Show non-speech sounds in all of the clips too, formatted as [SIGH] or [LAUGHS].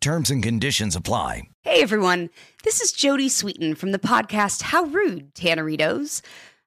Terms and conditions apply. Hey everyone, this is Jodie Sweetin from the podcast How Rude, Tanneritos.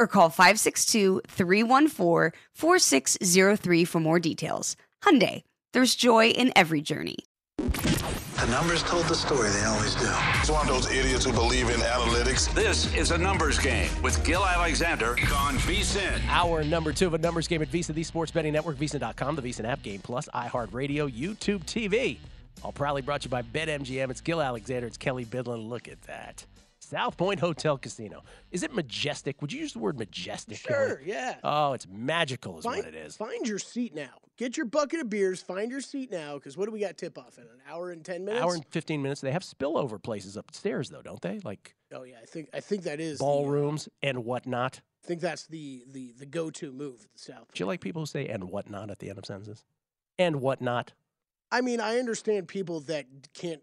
or call 562-314-4603 for more details. Hyundai, there's joy in every journey. The numbers told the story, they always do. It's one of those idiots who believe in analytics. This is a numbers game with Gill Alexander on VSIN. Hour number two of a numbers game at VSiN, the sports betting network, VSIN.com, the VSIN app, Game Plus, iHeartRadio, YouTube TV. All proudly brought to you by BetMGM. It's Gill Alexander. It's Kelley Bydlon. Look at that. South Point Hotel Casino. Is it majestic? Would you use the word majestic? Sure, Kelley? yeah. Oh, it's magical, is find, what it is. Find your seat now. Get your bucket of beers. Find your seat now. Because what do we got tip off in an hour and ten minutes? Hour and fifteen minutes. They have spillover places upstairs, though, don't they? Like oh yeah, I think I think that is the, ballrooms and whatnot. I think that's the the the go to move at the South. Do you like people who say and whatnot at the end of sentences? And whatnot. I mean, I understand people that can't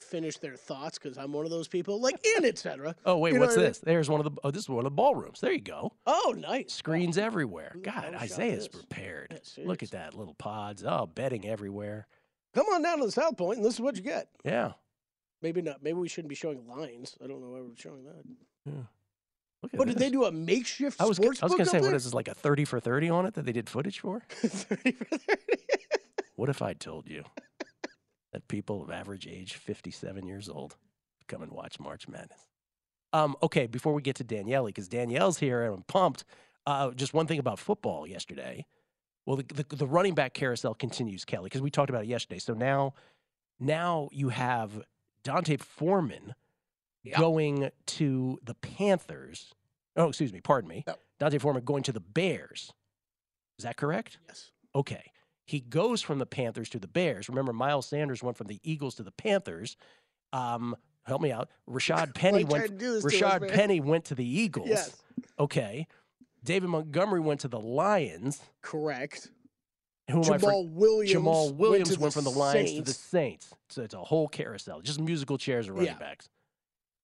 finish their thoughts because I'm one of those people, like and etc. Oh wait, You know what's what I mean? this? There's one of the. Oh, this is one of the ballrooms. There you go. Oh, nice Screens everywhere. God, shot Isaiah's this? prepared. Yeah, Look at that little pods. Oh, bedding everywhere. Come on down to the South Point, and this is what you get. Yeah. Maybe not. Maybe we shouldn't be showing lines. I don't know why we're showing that. Look at What did they do? A makeshift I was, sports I was gonna say, what is this like a thirty for thirty on it that they did footage for? [LAUGHS] 30 for 30. What if I told you that people of average age, 57 years old, come and watch March Madness? Um, okay, before we get to Danielle, because Danielle's here and I'm pumped. Uh, just one thing about football yesterday. Well, the, the, the running back carousel continues, Kelley, because we talked about it yesterday. So now, now you have D'Onta Foreman going to the Panthers. Oh, excuse me, pardon me. D'Onta Foreman going to the Bears. Is that correct? yes. Okay. He goes from the Panthers to the Bears. Remember, Miles Sanders went from the Eagles to the Panthers. Um, help me out. Rashaad [LAUGHS] Penny went. to do this to us, Rashaad. Penny went to the Eagles. Yes. Okay. David Montgomery went to the Lions. Correct. Who am I for- Jamaal Williams. Jamaal Williams went, went, from the Lions to the Saints. Saints. So it's a whole carousel, just musical chairs of running Yeah. backs.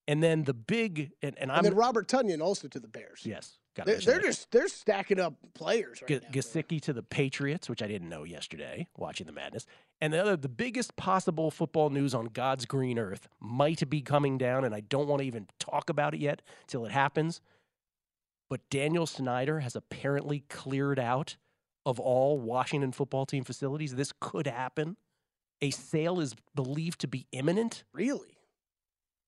And then the big and, and I'm And then Robert Tonyan also to the Bears. yes, They're, they're just they're stacking up players right G- Gesicki to the Patriots, which I didn't know yesterday watching the madness. And the other, the biggest possible football news on God's green earth might be coming down, and I don't want to even talk about it yet till it happens. But Daniel Snyder has apparently cleared out of all Washington football team facilities. This could happen. A sale is believed to be imminent. Really?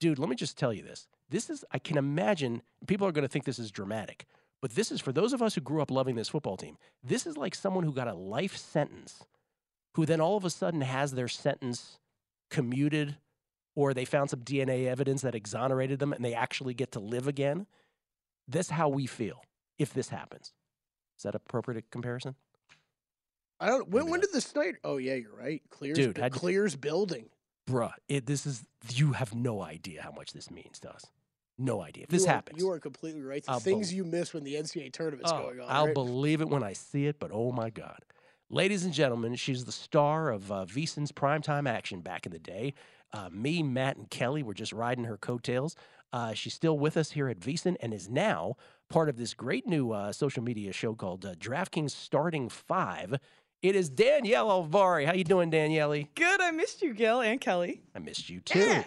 Dude, let me just tell you this. This is, I can imagine, people are going to think this is dramatic, but this is for those of us who grew up loving this football team. This is like someone who got a life sentence, who then all of a sudden has their sentence commuted, or they found some DNA evidence that exonerated them and they actually get to live again. That's how we feel if this happens. Is that appropriate comparison? I don't. When, when did the Snyder? Oh yeah, you're right. Clears. Dude, clears building. Bruh, it, this is, you have no idea how much this means to us. No idea. If this you are, happens. You are completely right. The I'll things bel- you miss when the NCAA tournament's Oh, going on. I'll right? believe it when I see it, but oh my God. Ladies and gentlemen, she's the star of uh, VSIN's primetime action back in the day. Uh, me, Matt, and Kelley were just riding her coattails. Uh, she's still with us here at VSIN and is now part of this great new uh, social media show called uh, DraftKings Starting Five. It is Danielle Alvari. How you doing, Danielle? Good. I missed you, Gill and Kelley. I missed you too. Yeah.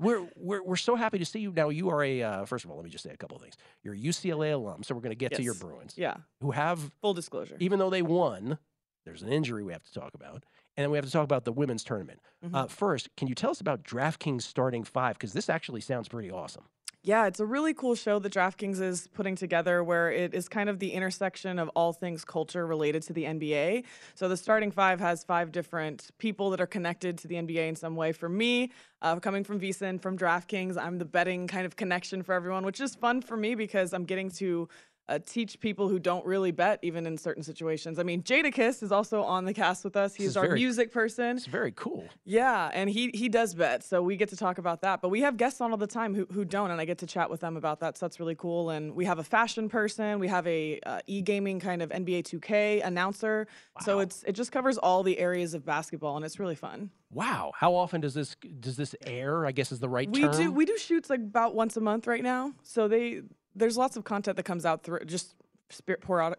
We're, we're, we're so happy to see you. Now, you are a, uh, first of all, let me just say a couple of things. You're a UCLA alum, so we're going to get to your Bruins, Yeah. who have Full disclosure. even though they won, there's an injury we have to talk about. and then we have to talk about the women's tournament. Mhm. Uh, first, can you tell us about DraftKings starting five? Because this actually sounds pretty awesome. Yeah, it's a really cool show that DraftKings is putting together where it is kind of the intersection of all things culture related to the NBA. So the starting five has five different people that are connected to the NBA in some way. For me, uh, coming from VSiN, from DraftKings, I'm the betting kind of connection for everyone, which is fun for me because I'm getting to uh, teach people who don't really bet, even in certain situations. I mean, Jadakiss is also on the cast with us. He's our very- music person. It's very cool. Yeah, and he he does bet, so we get to talk about that. But we have guests on all the time who, who don't, and I get to chat with them about that. So that's really cool. And we have a fashion person, we have a uh, e gaming kind of NBA 2K announcer. So it's it just covers all the areas of basketball, and it's really fun. Wow. How often does this does this air? I guess is the right we term. do we do shoots like about once a month right now. So they there's lots of content that comes out through just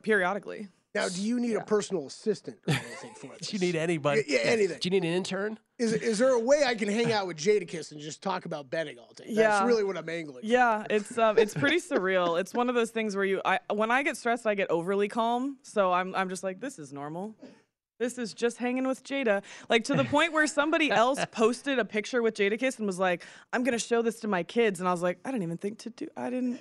periodically. Now, do you need a personal assistant or anything for [LAUGHS] this? Do you need anybody? Yeah, yeah, anything. Do you need an intern? Is, is there a way I can hang out with Jadakiss and just talk about betting all day? That's Yeah. really what I'm angling. for. Yeah, it's um, it's pretty surreal. It's one of those things where you, I, when I get stressed, I get overly calm. So I'm, I'm just like, this is normal. This is just hanging with Jada. Like to the point where somebody else [LAUGHS] posted a picture with Jada Kiss and was like, I'm gonna show this to my kids, and I was like, I didn't even think to do. I didn't.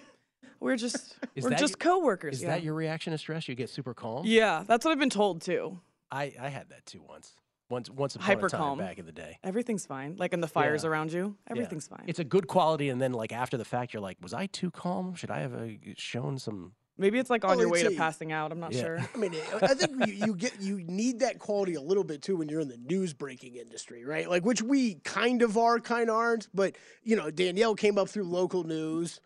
We're just, [LAUGHS] Is we're just your- coworkers. Is yeah. that your reaction to stress? You get super calm. Yeah, that's what I've been told too. I, I had that too once. Once once upon Hyper a time calm. back in the day. Everything's fine. Like in the fires Yeah. around you, Yeah. everything's fine. It's a good quality, and then like after the fact, you're like, was I too calm? Should I have uh, shown some? Maybe it's like on Well, your way it's to passing out. I'm not Yeah. sure. [LAUGHS] I mean, I I think you, you get you need that quality a little bit too when you're in the news breaking industry, right? Like which we kind of are, kind of aren't. But you know, Danielle came up through local news.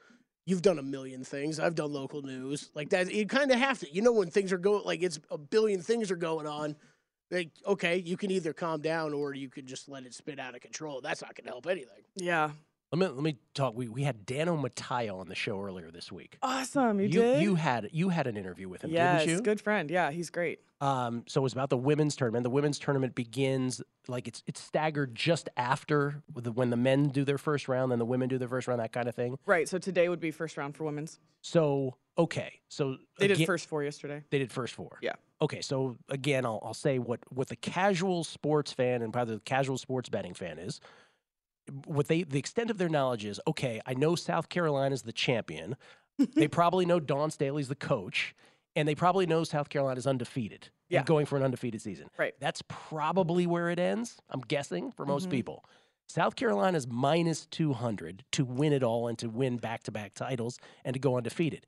You've done a million things. I've done local news. Like that, you kind of have to. You know, when things are going, like it's a billion things are going on. Like, okay, you can either calm down or you could just let it spit out of control. That's not going to help anything. Yeah. Let me let me talk. We we had Dano Mattia on the show earlier this week. Awesome. You, you did. you had you had an interview with him, yes. didn't you? Good friend. Yeah, he's great. Um, so it was about the women's tournament. The women's tournament begins like it's it's staggered just after the, when the men do their first round, then the women do their first round, that kind of thing. Right. So today would be first round for women's. So okay, so They did first four yesterday. They did first four. Yeah. Okay, so again, I'll, I'll say what what the casual sports fan and probably the casual sports betting fan is. What they the extent of their knowledge is okay. I know South Carolina's the champion. [LAUGHS] they probably know Dawn Staley's the coach, and they probably know South Carolina's undefeated. Yeah. And going for an undefeated season. Right. That's probably where it ends. I'm guessing for most Mhm. people. South Carolina's minus 200 to win it all and to win back to back titles and to go undefeated.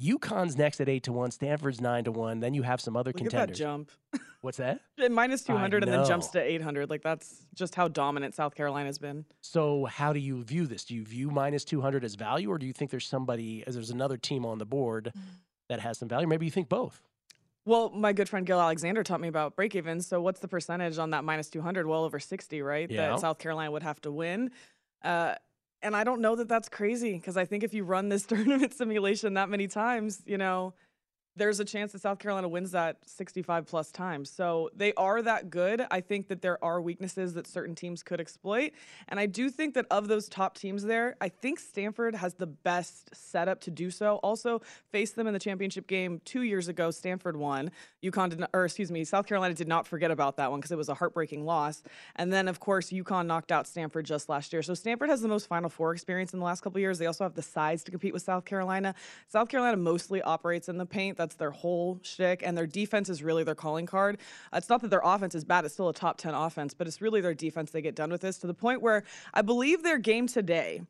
UConn's next at 8 to 1, Stanford's 9 to 1. Then you have some other Look contenders. jump. [LAUGHS] What's that? minus 200 and then jumps to 800. Like that's just how dominant South Carolina's been. So, how do you view this? Do you view minus 200 as value, or do you think there's somebody, as there's another team on the board Mm. that has some value? Maybe you think both. Well, my good friend Gill Alexander taught me about break even. So what's the percentage on that minus 200? Well over 60, right? Yeah. That South Carolina would have to win. Uh, and I don't know that that's crazy because I think if you run this [LAUGHS] tournament simulation that many times, you know, there's a chance that South Carolina wins that 65 plus times. So they are that good. I think that there are weaknesses that certain teams could exploit. And I do think that of those top teams there, I think Stanford has the best setup to do so. Also, faced them in the championship game two years ago. Stanford won. UConn did not, or excuse me, South Carolina did not forget about that one because it was a heartbreaking loss. And then, of course, UConn knocked out Stanford just last year. So Stanford has the most Final Four experience in the last couple years. They also have the size to compete with South Carolina. South Carolina mostly operates in the paint. That's their whole shtick, and their defense is really their calling card. Uh, it's not that their offense is bad; it's still a top ten offense, but it's really their defense they get done with this to the point where I believe their game today.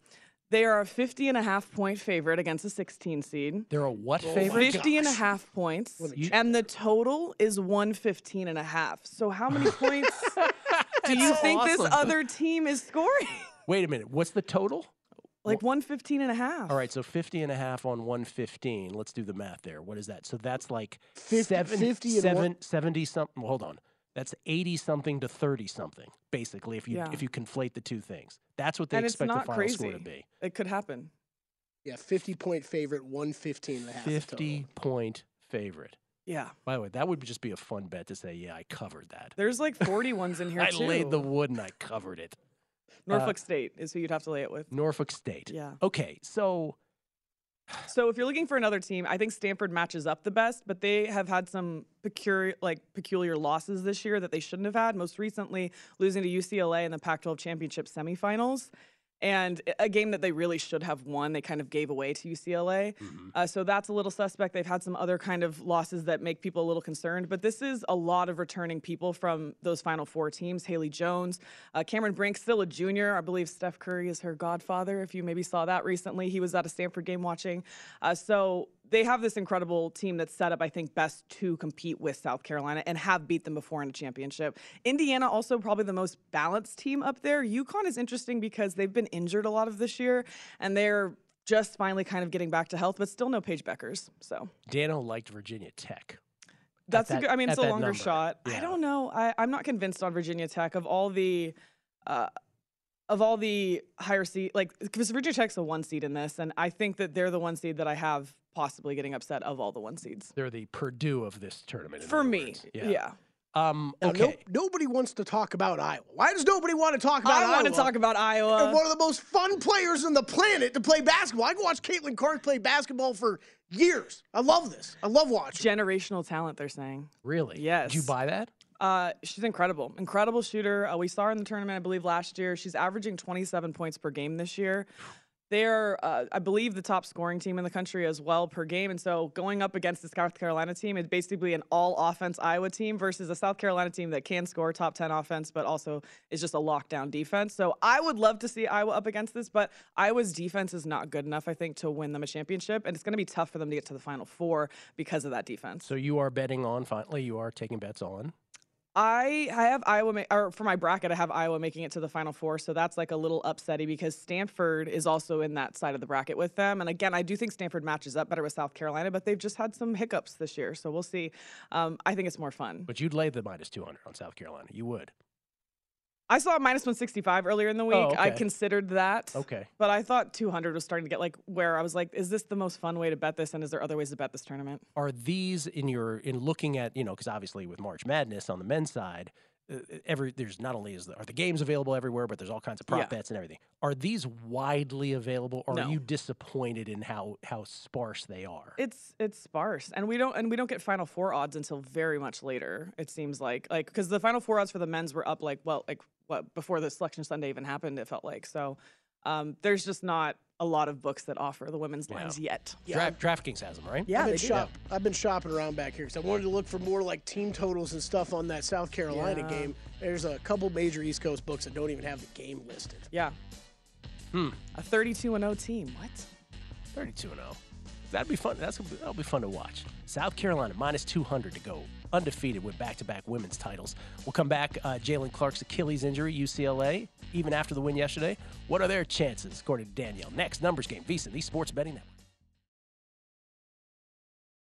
They are a 50 and a half point favorite against a 16 seed. They're a what Oh favorite? 50 and a half points. You- And the total is 115 and a half. So how many points [LAUGHS] do you That's think this other team is scoring? Wait a minute. What's the total? Like 115 and a half. All right, so 50 and a half on 115. Let's do the math there. What is that? So that's like 50 seven, 50 seven- one- 70 something. Hold on. That's 80 something to 30 something, basically, if you Yeah. if you conflate the two things. That's what they And it's expect the not final score to be. It could happen. Yeah, 50 point favorite, 115 and a half. 50 total. point favorite. Yeah. By the way, that would just be a fun bet to say, yeah, I covered that. There's like 40 ones in here [LAUGHS] I too. laid the wood and I covered it. Uh, Norfolk State is who you'd have to lay it with. Norfolk State. Yeah. Okay, so So if you're looking for another team, I think Stanford matches up the best, but they have had some peculiar like peculiar losses this year that they shouldn't have had. Most recently, losing to UCLA in the Pac-12 championship semifinals. And a game that they really should have won, they kind of gave away to UCLA. Mm-hmm. Uh, so that's a little suspect. They've had some other kind of losses that make people a little concerned. But this is a lot of returning people from those Final Four teams. Haley Jones, uh, Cameron Brink, still a junior. I believe Steph Curry is her godfather. If you maybe saw that recently, he was at a Stanford game watching. Uh, so they have this incredible team that's set up, I think, best to compete with South Carolina and have beat them before in a championship. Indiana also probably the most balanced team up there. UConn is interesting because they've been injured a lot of this year, and they're just finally kind of getting back to health, but still no Paige Bueckers. So Dano liked Virginia Tech. that's that- a good. I mean, it's a longer number. shot. Yeah. I don't know. I, I'm not convinced on Virginia Tech of all the. Uh, of all the higher seed, like because Virginia Tech's a one seed in this, and I think that they're the one seed that I have possibly getting upset of all the one seeds. They're the Purdue of this tournament. For me, words. yeah. Um, Now, okay. no, nobody wants to talk about Iowa. Why does nobody want to talk about Iowa? I Iowa? want to talk about They're Iowa. one of the most fun players on the planet to play basketball. I can watch Caitlin Clark play basketball for years. I love this. I love watching. Generational talent, they're saying. really? Yes. Did you buy that? Uh, she's incredible, incredible shooter. Uh, we saw her in the tournament, I believe, last year. She's averaging 27 points per game this year. They're, uh, I believe, the top scoring team in the country as well per game. And so going up against the South Carolina team is basically an all offense Iowa team versus a South Carolina team that can score top 10 offense, but also is just a lockdown defense. So I would love to see Iowa up against this, but Iowa's defense is not good enough, I think, to win them a championship. And it's going to be tough for them to get to the Final Four because of that defense. So you are betting on, finally, you are taking bets on. I I have Iowa, or for my bracket, I have Iowa making it to the Final Four. So that's like a little upsetty because Stanford is also in that side of the bracket with them. And again, I do think Stanford matches up better with South Carolina, but they've just had some hiccups this year. So we'll see. Um, I think it's more fun. But you'd lay the minus 200 on South Carolina. You would. I saw minus 165 earlier in the oh, week. Oh, I considered that. Okay. But I thought 200 was starting to get like where I was like, is this the most fun way to bet this? And is there other ways to bet this tournament? Are these in your, in looking at, you know, because obviously with March Madness on the men's side, every there's not only is the, are the games available everywhere, but there's all kinds of prop Yeah. bets and everything. Are these widely available, or No. are you disappointed in how how sparse they are? It's it's sparse, and we don't and we don't get Final Four odds until very much later. It seems like like because the Final Four odds for the men's were up like well like what before the selection Sunday even happened. It felt like so. Um, there's just not a lot of books that offer the women's lines yet. Draft, DraftKings has them, right? Yeah, I've they been, do. shop- I've been shopping around back here because I wanted to look for more like team totals and stuff on that South Carolina Yeah. game. There's a couple major East Coast books that don't even have the game listed. Yeah. Hmm. A 32 and 0 team. What? 32 and 0. That'd be fun. That's that'll be fun to watch. South Carolina minus 200 to go undefeated with back-to-back women's titles. We'll come back. Uh, Jaylen Clark's Achilles injury, UCLA, even after the win yesterday. What are their chances, according to Danielle? Next, numbers game, VSiN, the Sports Betting Network.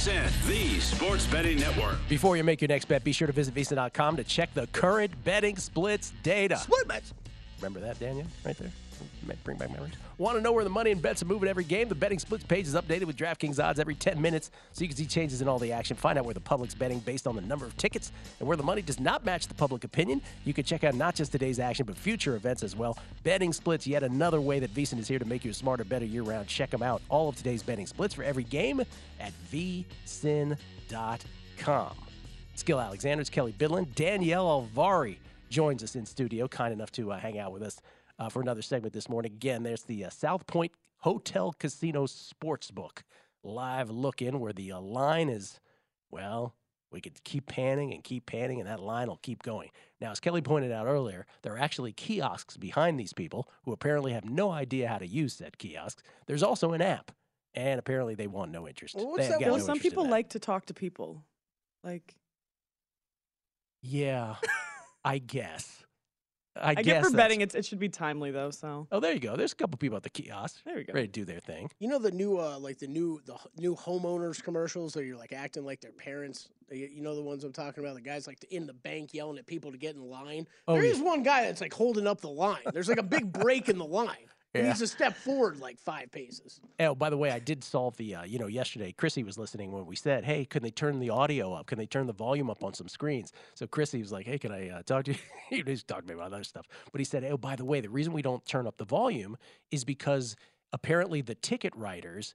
VSIN, the sports betting network. Before you make your next bet, be sure to visit VSiN.com to check the current betting splits data. Split bets. Remember that, Daniel, right there? Bring back memories. Want to know where the money and bets are moving every game? The betting splits page is updated with DraftKings odds every 10 minutes so you can see changes in all the action. Find out where the public's betting based on the number of tickets and where the money does not match the public opinion. You can check out not just today's action, but future events as well. Betting splits, yet another way that VSiN is here to make you a smarter, better year round. Check them out. All of today's betting splits for every game at vsin.com. Skill Alexander's Kelley Bydlon. Danielle Alvari joins us in studio, kind enough to uh, hang out with us uh, for another segment this morning. Again, there's the uh, South Point Hotel Casino Sportsbook live look in where the uh, line is, well, we could keep panning and keep panning, and that line will keep going. Now, as Kelley pointed out earlier, there are actually kiosks behind these people who apparently have no idea how to use said kiosks. There's also an app, and apparently they want no interest. Well, what's that Well, no some interest people that. like to talk to people. Like Yeah, [LAUGHS] I guess. I, I, guess get for betting, it's, it should be timely though. So Oh, there you go. There's a couple people at the kiosk there we go. ready to do their thing. You know the new, uh, like the new, the new homeowners commercials where you're like acting like their parents. You you know the ones I'm talking about. The guys like in the bank yelling at people to get in line. Oh, there yeah. is one guy that's like holding up the line. There's like a big break in the line. Yeah. needs to step forward like five paces. Oh, by the way, I did solve the. Uh, you know, yesterday Chrissy was listening when we said, "Hey, can they turn the audio up? Can they turn the volume up on some screens?" So Chrissy was like, "Hey, can I uh, talk to [LAUGHS] you?" he was talking to me about other stuff, but he said, "Oh, by the way, the reason we don't turn up the volume is because apparently the ticket writers."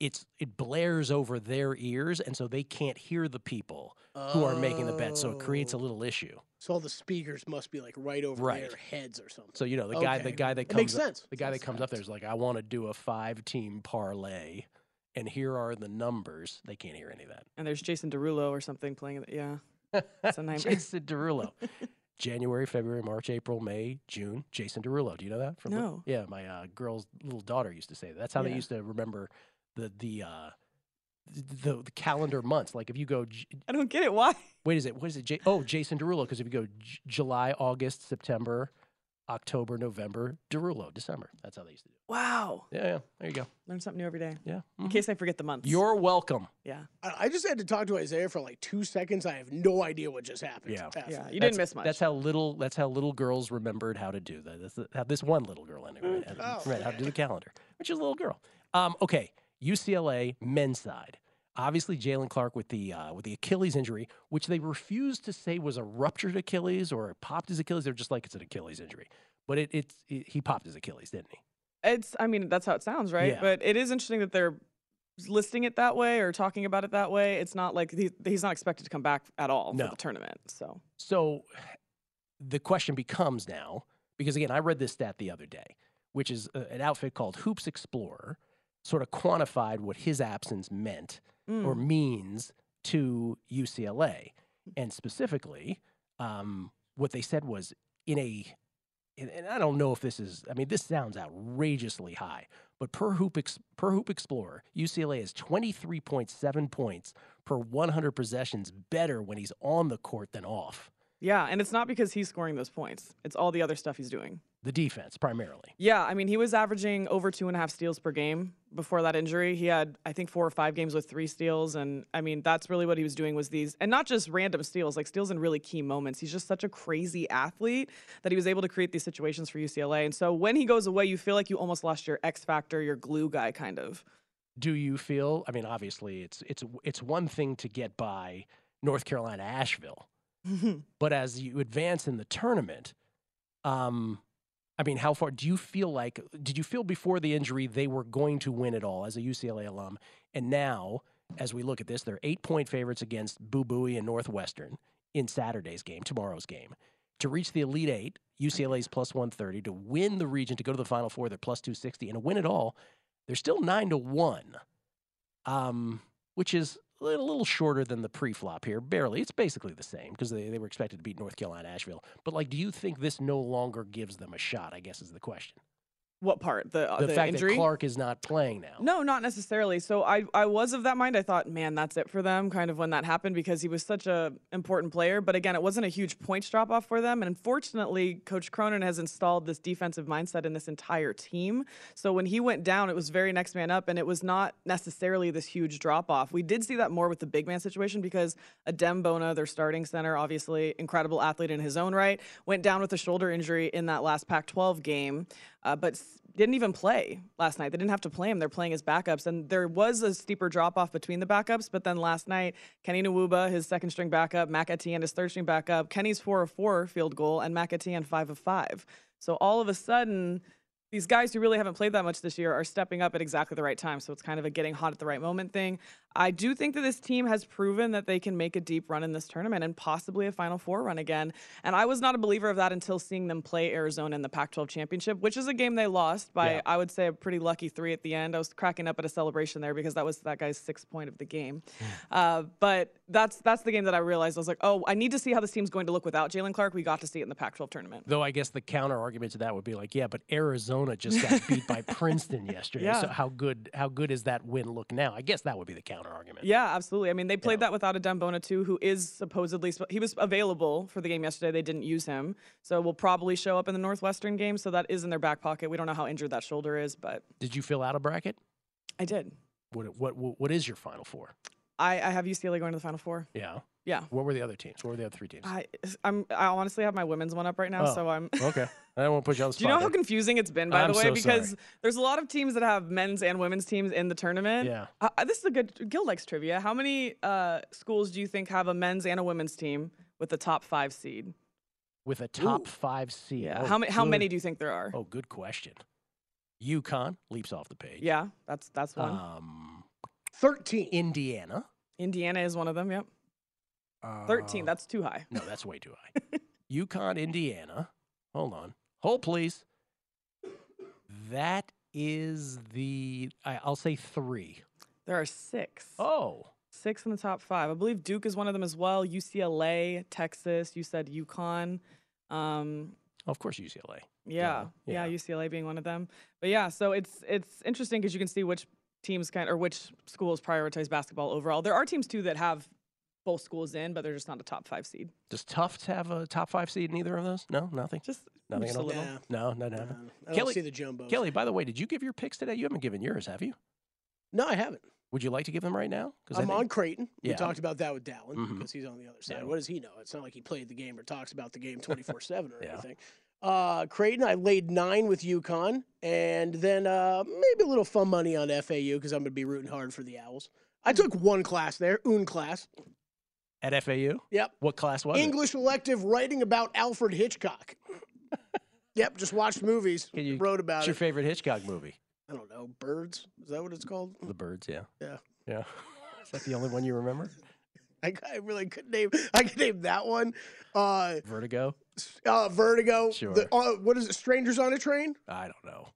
It's it blares over their ears, and so they can't hear the people who are making the bet. So it creates a Oh. little issue. So all the speakers must be like right over Right. their heads or something. So you know the guy, the guy that That comes, makes up- sense. the guy that comes up there sense. is like, I want to do a five-team parlay, and here are the numbers. They can't hear any of that. And there's Jason Derulo or something playing. it. Yeah, It's a nightmare. [LAUGHS] Jason Derulo. January, February, March, April, May, June. Jason Derulo. Do you know that? From the- No. yeah, my uh, girl's little daughter used to say that. That's how they used to remember the the uh, the, the calendar months. Like if you go, J- I don't get it. Why? wait, is it what is it? J- oh, Jason Derulo. Because if you go J- July, August, September, October, November, Derulo, December. That's how they used to do. it. Wow. Yeah, yeah. There you go. Learn something new every day. Yeah. In mhm. case I forget the months. You're welcome. yeah. I I just had to talk to Isaiah for like two seconds. I have no idea what just happened. Yeah. Half of Yeah. it. You didn't miss much. That's how little. That's how little girls remembered how to do that. That's the- how this one little girl anyway had- Oh, right, how to do the calendar, which is a little girl. Um, okay, UCLA men's side. Obviously, Jaylen Clark with the uh, with the Achilles injury, which they refused to say was a ruptured Achilles or popped his Achilles. They're just like it's an Achilles injury, but it, it's it, he popped his Achilles, didn't he? It's. I mean, that's how it sounds, right? Yeah. But it is interesting that they're listing it that way or talking about it that way. It's not like he, he's not expected to come back at all No. for the tournament. So So [SIGHS] the question becomes now, because again, I read this stat the other day, which is uh, an outfit called Hoops Explorer, sort of quantified what his absence meant or Mm. means to UCLA. And specifically, um, what they said was in a, and and I don't know if this is, I mean, this sounds outrageously high, but per Hoop, Ex, per Hoop Explorer, UCLA is 23.7 points per 100 possessions better when he's on the court than off. yeah, and it's not because he's scoring those points. It's all the other stuff he's doing. The defense, primarily. Yeah, I mean, he was averaging over two and a half steals per game before that injury. He had, I think, four or five games with three steals, and I mean, that's really what he was doing was these, and not just random steals, like steals in really key moments. He's just such a crazy athlete that he was able to create these situations for UCLA. And so when he goes away, you feel like you almost lost your X factor, your glue guy, kind of. Do you feel? I mean, obviously, it's it's it's one thing to get by North Carolina, Asheville, [LAUGHS] but as you advance in the tournament, um, I mean, how far do you feel like? Did you feel before the injury they were going to win it all as a UCLA alum? And now, as we look at this, they're eight point favorites against Boo Buie and Northwestern in Saturday's game, tomorrow's game. To reach the Elite Eight, UCLA's plus 130. To win the region, to go to the Final Four, they're plus 260. And to win it all, they're still nine to one, um, which is a little, shorter than the pre-flop here. Barely. It's basically the same because they, they were expected to beat North Carolina, Asheville. But like, do you think this no longer gives them a shot? I guess is the question. What part? The, uh, The, the, fact injury? that Clark is not playing now. No, not necessarily. So I, I was of that mind. I thought, man, that's it for them, kind of when that happened, because he was such a important player. But again, it wasn't a huge points drop off for them. And unfortunately, Coach Cronin has installed this defensive mindset in this entire team. So when he went down, it was very next man up, and it was not necessarily this huge drop off. We did see that more with the big man situation because Adem Bona, their starting center, obviously incredible athlete in his own right, went down with a shoulder injury in that last Pac-12 game, uh, but didn't even play last night. They didn't have to play him. They're playing his backups. And there was a steeper drop off between the backups. But then last night, Kenny Nwuba, his second string backup, Mac Etienne, his third string backup, Kenny's 4 of 4 field goal, and Mac Etienne 5 of 5. So all of a sudden, these guys who really haven't played that much this year are stepping up at exactly the right time. So it's kind of a getting hot at the right moment thing. I do think that this team has proven that they can make a deep run in this tournament and possibly a Final Four run again. And I was not a believer of that until seeing them play Arizona in the Pac 12 championship, which is a game they lost by, Yeah. I would say, a pretty lucky three at the end. I was cracking up at a celebration there because that was that guy's sixth point of the game. [SIGHS] Uh, but that's that's the game that I realized I was like, oh, I need to see how this team's going to look without Jaylen Clark. We got to see it in the Pac 12 tournament. Though I guess the counter argument to that would be like, yeah, but Arizona just got beat by [LAUGHS] Princeton yesterday. Yeah. So how good how good is that win look now? I guess that would be the counter argument. Yeah, absolutely. I mean, they played that without Adem Bona too, who is supposedly he was available for the game yesterday. They didn't use him, so will probably show up in the Northwestern game. So that is in their back pocket. We don't know how injured that shoulder is, but Did you fill out a bracket? I did. What what, what is your final four? I, I have UCLA going to the Final Four. Yeah. Yeah. What were the other teams? What were the other three teams? I I'm I honestly have my women's one up right now, Oh, so I'm. okay. [LAUGHS] I won't put you on the spot. Do you know how confusing it's been, by I'm the way? so because sorry. there's a lot of teams that have men's and women's teams in the tournament. Yeah. Uh, uh, this is a good Gill likes trivia. How many uh, schools do you think have a men's and a women's team with the top five seed? with a top five seed? Yeah. Oh, how many? How good- many do you think there are? Oh, good question. UConn leaps off the page. Yeah, that's that's one. Um, 13. Indiana. Indiana is one of them. Yep. Thirteen. Uh, That's too high. No, that's way too high. [LAUGHS] UConn, Indiana. Hold on. Hold, please. That is the, I, I'll say three. There are six. Oh, Six in the top five. I believe Duke is one of them as well. UCLA, Texas. You said UConn. Um, of course, UCLA. yeah, Yeah, yeah, yeah. UCLA being one of them. But yeah, so it's it's interesting because you can see which teams kind or which schools prioritize basketball overall. There are teams too that have both schools in, but they're just not a top five seed. Does Tufts have a top five seed in either of those? No, nothing. Just Nothing just at all? little. No, no, no. I don't Kelley- see the jumbo. Kelley, by the way, did you give your picks today? You haven't given yours, have you? No, I haven't. Would you like to give them right now? I I'm think- on Creighton. We Yeah. talked about that with Dallin Mhm. because he's on the other side. Yeah. What does he know? It's not like he played the game or talks about the game 24 7 or [LAUGHS] Yeah. anything. Uh, Creighton, I laid nine with UConn, and then uh, maybe a little fun money on FAU because I'm going to be rooting hard for the Owls. I took one class there, Un class. at FAU. Yep. What class was it? English elective writing about Alfred Hitchcock. [LAUGHS] yep, just watched movies, Can you- wrote about What's your favorite Hitchcock movie? I don't know, Birds? Is that what it's called? The Birds. Yeah. Yeah. Yeah. [LAUGHS] Is that the only one you remember? [LAUGHS] I, I really couldn't name. I could name that one. Uh, Vertigo. Uh, Vertigo. Sure. The, uh, what is it? Strangers on a Train. I don't know.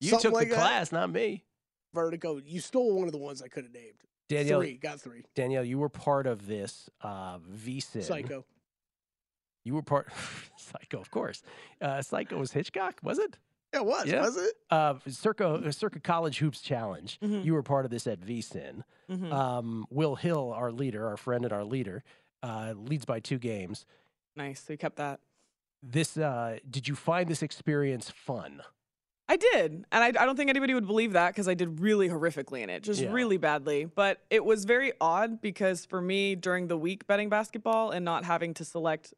You Something took like the that? class, not me. Vertigo. You stole one of the ones I could have named. Danielle, Three. Got three. Danielle, you were part of this uh, VSIN. Psycho. You were part. [LAUGHS] Psycho, of course. Uh, Psycho was Hitchcock, was it? Yeah, it was. Yeah. Was it? Uh, Circa Circa College Hoops Challenge. Mhm. You were part of this at VSIN. Mhm. Um, Will Hill, our leader, our friend and our leader, uh, leads by two games. Nice. So you kept that. This uh, did you find this experience fun? I did. And I, I don't think anybody would believe that because I did really horrifically in it, just Yeah. really badly. But it was very odd because for me, during the week betting basketball and not having to select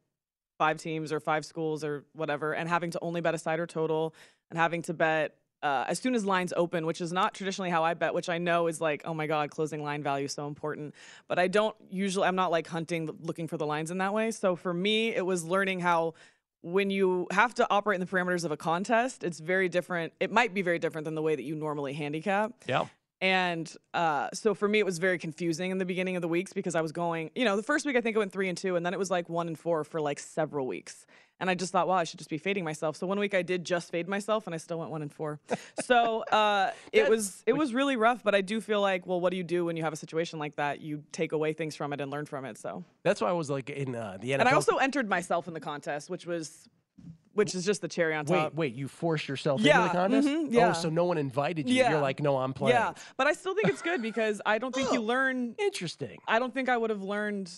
five teams or five schools or whatever, and having to only bet a side or total and having to bet uh, as soon as lines open, which is not traditionally how I bet, which I know is like, oh my God, closing line value is so important. But I don't usually, I'm not like hunting, looking for the lines in that way. So for me, it was learning how when you have to operate in the parameters of a contest, it's very different. It might be very different than the way that you normally handicap. Yeah. And uh, so for me, it was very confusing in the beginning of the weeks because I was going, you know, the first week I think I went three and two, and then it was like one and four for like several weeks. And I just thought, wow, I should just be fading myself. So one week I did just fade myself, and I still went one and four. So uh, [LAUGHS] it was it was really rough. But I do feel like, well, what do you do when you have a situation like that? You take away things from it and learn from it. So That's why I was like in uh, the NFL. and I also entered myself in the contest, which was which is just the cherry on top. wait, wait, you forced yourself Yeah, into the contest? mhm, yeah. Oh, so no one invited you. Yeah. You're like, no, I'm playing. Yeah, but I still think it's good because I don't think you [GASPS] learn. Interesting. I don't think I would have learned.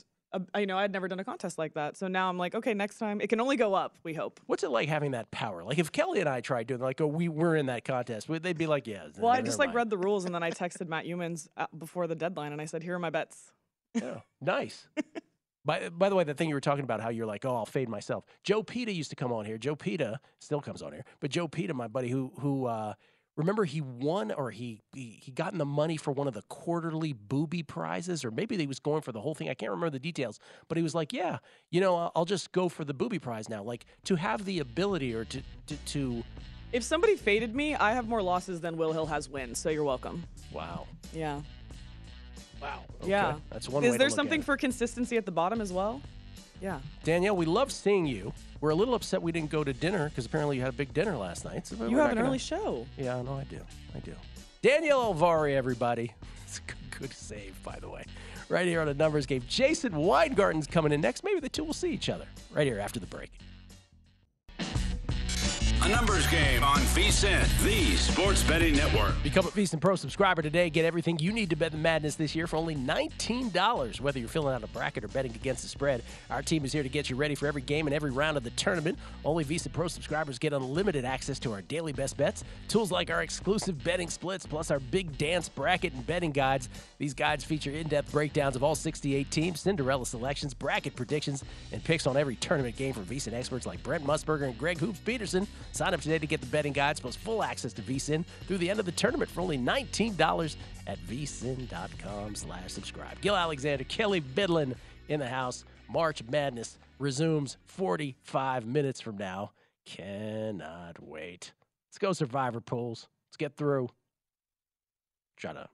you know, I'd never done a contest like that, so now I'm like, okay, next time it can only go up. We hope. What's it like having that power? Like if Kelley and I tried doing like, oh, we were in that contest, would they'd be like, yeah. Well, I just like mind. read the rules and then I texted Matt Youmans uh, before the deadline and I said, here are my bets. Yeah, nice. [LAUGHS] by, by the way, the thing you were talking about, how you're like, oh, I'll fade myself. Joe Peta used to come on here. Joe Peta still comes on here, but Joe Peta, my buddy, who who uh, remember he won or he, he he got in the money for one of the quarterly booby prizes, or maybe he was going for the whole thing. I can't remember the details, but he was like, yeah, you know, I'll, I'll just go for the booby prize now. Like to have the ability or to to, to If somebody faded me, I have more losses than Will Hill has wins, so you're welcome. wow. Yeah. Wow. Yeah. That's one way Is to there look at something it. for consistency at the bottom as well? Yeah. Danielle, we love seeing you. We're a little upset we didn't go to dinner because apparently you had a big dinner last night. So You we're have an gonna- early show. Yeah, I know I do. I do. Danielle Alvari, everybody. [LAUGHS] It's a good, good save, by the way. Right here on a numbers game. Jason Weingarten's coming in next. Maybe the two will see each other right here after the break. A numbers game on VSIN, the sports betting network. Become a VSiN Pro subscriber today. Get everything you need to bet the madness this year for only $19. Whether you're filling out a bracket or betting against the spread, our team is here to get you ready for every game and every round of the tournament. Only VSiN Pro subscribers get unlimited access to our daily best bets, tools like our exclusive betting splits, plus our big dance bracket and betting guides. These guides feature in-depth breakdowns of all 68 teams, Cinderella selections, bracket predictions, and picks on every tournament game from VSiN experts like Brent Musburger and Greg Hoops Peterson. Sign up today to get the betting guides plus full access to VSIN through the end of the tournament for only $19 at vsin.com slash subscribe. Gill Alexander, Kelley Bydlon in the house. March Madness resumes 45 minutes from now. Cannot wait. Let's go Survivor pools. Let's get through. Try to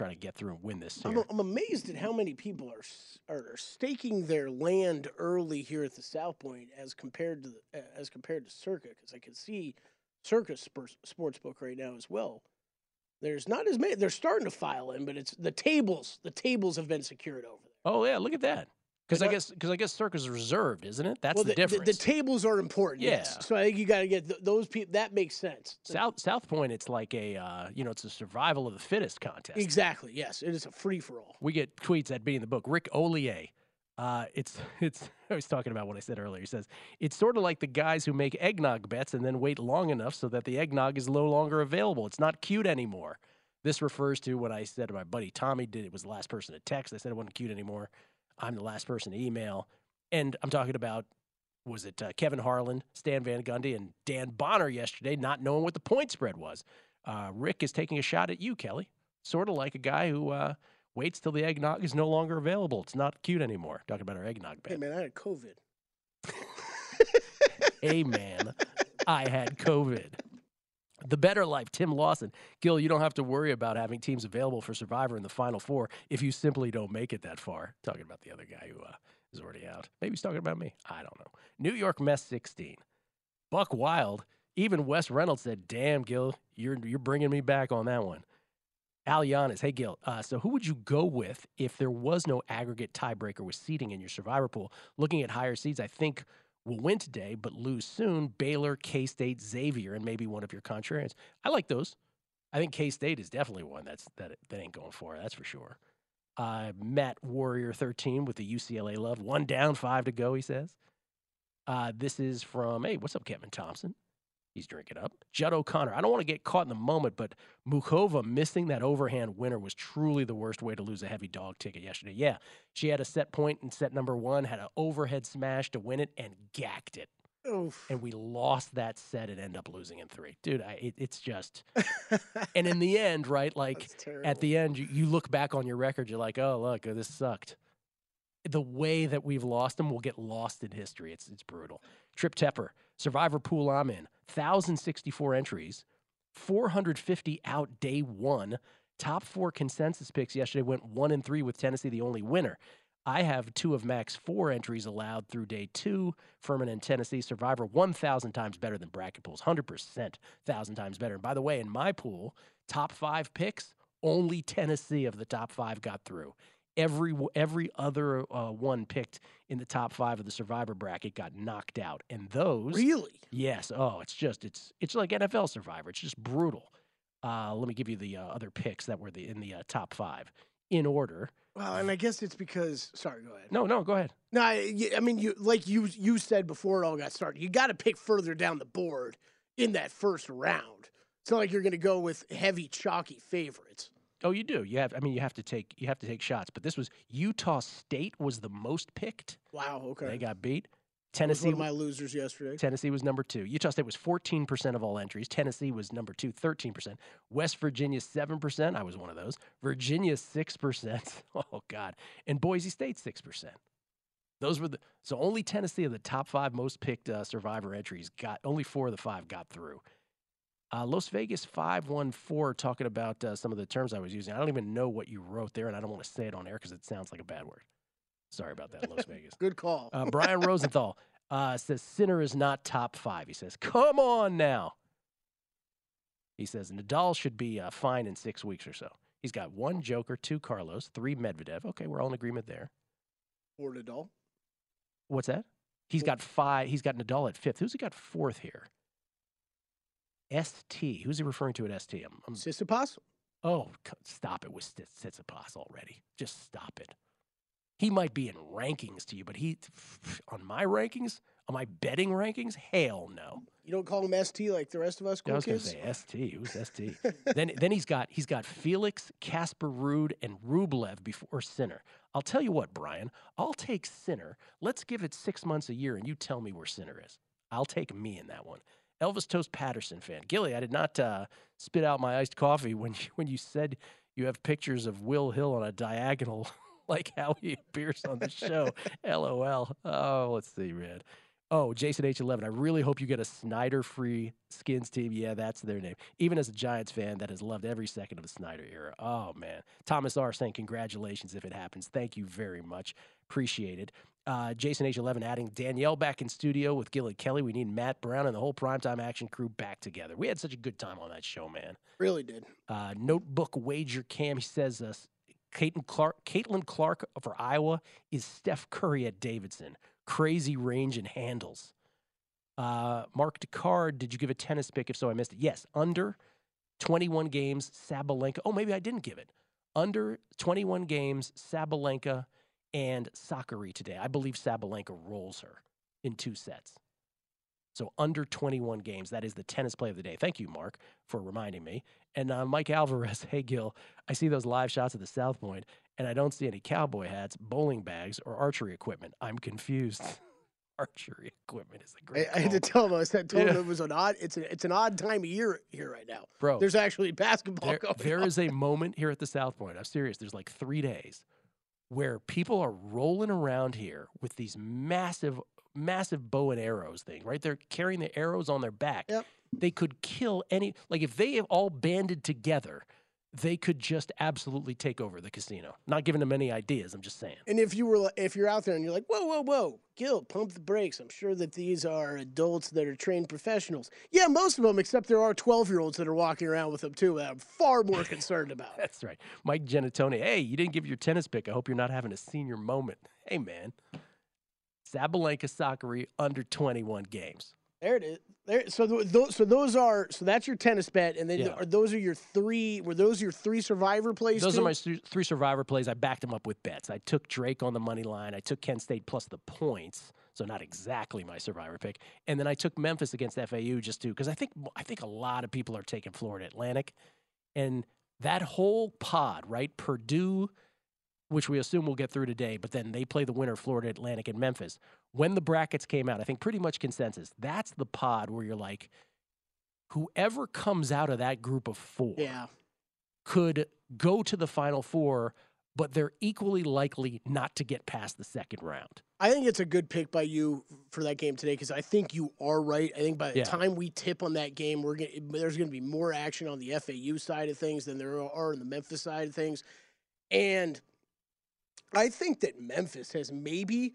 try to get through and win this I'm, here. I'm amazed at how many people are are staking their land early here at the South Point as compared to the, as compared to Circa because I can see Circa sports sportsbook right now as well. There's not as many. They're starting to file in, but it's the tables. The tables have been secured over there. Oh yeah, look at that. Because I guess because I guess Circus is reserved, isn't it? That's well, the, difference. The, tables are important. Yeah. Yes. So I think you got to get th- those people. That makes sense. South South Point, it's like a uh, you know, it's a survival of the fittest contest. Exactly. Yes. It is a free for all. We get tweets at beating the book. Rick Olier. Uh, it's [LAUGHS] it's I was talking about what I said earlier. He says it's sort of like the guys who make eggnog bets and then wait long enough so that the eggnog is no longer available. It's not cute anymore. This refers to what I said to my buddy Tommy. Did it was the last person to text. I said it wasn't cute anymore. I'm the last person to email, and I'm talking about was it uh, Kevin Harlan, Stan Van Gundy, and Dan Bonner yesterday, not knowing what the point spread was. Uh, Rick is taking a shot at you, Kelley. Sort of like a guy who uh, waits till the eggnog is no longer available. It's not cute anymore. Talking about our eggnog Hey man, I had COVID. [LAUGHS] hey man, I had COVID. [LAUGHS] The Better Life, Tim Lawson. Gill, you don't have to worry about having teams available for Survivor in the Final Four if you simply don't make it that far. Talking about the other guy who uh, is already out. Maybe he's talking about me. I don't know. New York Mess 16. Buck Wild. Even Wes Reynolds said, "Damn, Gill, you're you're bringing me back on that one." Al Giannis, hey Gill, uh, so who would you go with if there was no aggregate tiebreaker with seeding in your survivor pool? Looking at higher seeds, I think will win today but lose soon. Baylor, K State, Xavier, and maybe one of your contrarians. I like those. I think K State is definitely one that's that that ain't going for. That's for sure. Uh, Matt Warrior thirteen with the UCLA love. One down, five to go. He says. Uh, this is from hey, what's up, Kevin Thompson? He's drinking up. Judd O'Connor. I don't want to get caught in the moment, but Muchova missing that overhand winner was truly the worst way to lose a heavy dog ticket yesterday. Yeah, she had a set point in set number one, had an overhead smash to win it, and gacked it. Oof. And we lost that set and end up losing in three. Dude, I, it, it's just. [LAUGHS] and in the end, right, like at the end, you, you look back on your record, you're like, oh, look, oh, this sucked. The way that we've lost them will get lost in history. It's, it's brutal. Trip Tepper, Survivor Pool I'm in, 1,064 entries, 450 out day one. Top four consensus picks yesterday went one and three with Tennessee the only winner. I have two of max four entries allowed through day two. Furman and Tennessee Survivor 1,000 times better than bracket pools, 100%, 1,000 times better. And by the way, in my pool, top five picks, only Tennessee of the top five got through. Every every other uh, one picked in the top five of the Survivor bracket got knocked out, and those Really? Yes. Oh, it's just it's it's like NFL Survivor. It's just brutal. Uh, let me give you the uh, other picks that were the in the uh, top five in order. Well, and I guess it's because. Sorry, go ahead. No, no, go ahead. No, I mean, you like you you said before it all got started. You got to pick further down the board in that first round. It's not like you're going to go with heavy, chalky favorites. Oh, you do. You have. I mean, you have to take you have to take shots. But this was Utah State was the most picked. Wow. Okay. They got beat. That was Tennessee. one of my losers yesterday. Tennessee was number two. Utah State was 14% of all entries. Tennessee was number two, 13%. West Virginia, 7%. I was one of those. Virginia, 6%. [LAUGHS] Oh, God. And Boise State, 6%. Those were the, so only Tennessee of the top five most picked uh, survivor entries got, only four of the five got through. Uh, Las Vegas 514 talking about uh, some of the terms I was using. I don't even know what you wrote there, and I don't want to say it on air because it sounds like a bad word. Sorry about that, Las Vegas. [LAUGHS] Good call. Uh, Brian Rosenthal uh, says Sinner is not top five. He says, come on now. He says Nadal should be uh, fine in six weeks or so. He's got one Joker, two Carlos, three Medvedev. Okay, we're all in agreement there. Or Nadal. What's that? He's got five. He's got Nadal at fifth. Who's he got fourth here? ST. Who's he referring to at ST? I'm, I'm, Sissipas? oh, stop it with Tsitsipas already. Just stop it. He might be in rankings to you, but he [SNIFFS] on my rankings, on my betting rankings, hell no. You don't call him ST like the rest of us I cool was going to say ST. Who's ST? [LAUGHS] then then he's got he's got Felix, Casper Ruud, and Rublev before Sinner. I'll tell you what, Brian. I'll take Sinner. Let's give it six months a year, and you tell me where Sinner is. I'll take me in that one. Elvis Toast Patterson fan. Gilly, I did not uh, spit out my iced coffee when you, when you said you have pictures of Will Hill on a diagonal [LAUGHS] like how he appears on the show. [LAUGHS] LOL. Oh, let's see, man. Oh, Jason H11. I really hope you get a Snyder free skins team. Yeah, that's their name. Even as a Giants fan that has loved every second of the Snyder era. Oh, man. Thomas R. saying, Congratulations if it happens. Thank you very much. Appreciate it. Uh, Jason H11 adding Danielle back in studio with Gilly Kelley. We need Matt Brown and the whole primetime action crew back together. We had such a good time on that show, man. Really did. Uh, notebook wager cam. He says uh, Caitlin Clark, Caitlin Clark for Iowa is Steph Curry at Davidson. Crazy range and handles. Uh, Mark Descard, did you give a tennis pick? If so, I missed it. Yes, under 21 games, Sabalenka. Oh, maybe I didn't give it. Under 21 games, Sabalenka and Sakkari today. I believe Sabalenka rolls her in two sets. So under 21 games, that is the tennis play of the day. Thank you, Mark, for reminding me. And uh, Mike Alvarez, [LAUGHS] hey Gill, I see those live shots of the South Point, and I don't see any cowboy hats, bowling bags, or archery equipment. I'm confused. [LAUGHS] archery equipment is a great. I had to tell him. I said, told him it was an odd. It's a, it's an odd time of year here right now. Bro, There's actually basketball there, [LAUGHS] going there is a moment here at the South Point. I'm serious. There's like three days where people are rolling around here with these massive, massive bow and arrows thing, right? They're carrying the arrows on their back. Yep. They could kill any, like if they have all banded together, they could just absolutely take over the casino. Not giving them any ideas. I'm just saying. And if you were if you're out there and you're like, whoa, whoa, whoa, Gill, pump the brakes. I'm sure that these are adults that are trained professionals. Yeah, most of them, except there are 12 year olds that are walking around with them too. That I'm far more concerned about. [LAUGHS] That's right. Mike Genatone, hey, you didn't give your tennis pick. I hope you're not having a senior moment. Hey, man. Sabalenka Sakkari under 21 games. There it is. There. So those so those are so that's your tennis bet, and then Yeah. are those are your three. Were those your three survivor plays? Those too? are my three survivor plays. I backed them up with bets. I took Drake on the money line. I took Kent State plus the points, so not exactly my survivor pick. And then I took Memphis against FAU just to because I think I think a lot of people are taking Florida Atlantic, and that whole pod, right? Purdue, which we assume we'll get through today, but then they play the winner, Florida Atlantic and Memphis. When the brackets came out, I think pretty much consensus. That's the pod where you're like, whoever comes out of that group of four Yeah. could go to the final four, but they're equally likely not to get past the second round. I think it's a good pick by you for that game today because I think you are right. I think by the Yeah. time we tip on that game, we're gonna, there's going to be more action on the FAU side of things than there are on the Memphis side of things, and I think that Memphis has maybe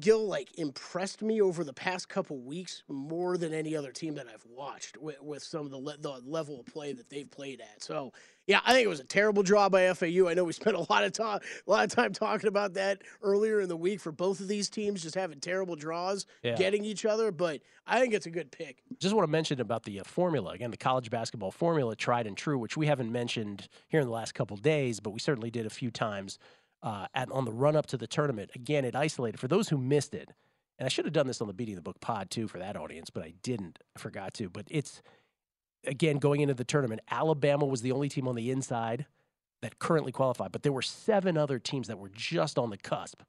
Gill like impressed me over the past couple weeks more than any other team that I've watched with, with some of the le- the level of play that they've played at. So yeah, I think it was a terrible draw by FAU. I know we [LAUGHS] spent a lot of time a lot of time talking about that earlier in the week for both of these teams just having terrible draws, Yeah. getting each other. But I think it's a good pick. Just want to mention about the uh, formula again, the college basketball formula, tried and true, which we haven't mentioned here in the last couple days, but we certainly did a few times uh, at, on the run up to the tournament. Again, it isolated for those who missed it, and I should have done this on the Beating the Book pod too for that audience, but I didn't. I forgot to. But it's again going into the tournament. Alabama was the only team on the inside that currently qualified, but there were seven other teams that were just on the cusp.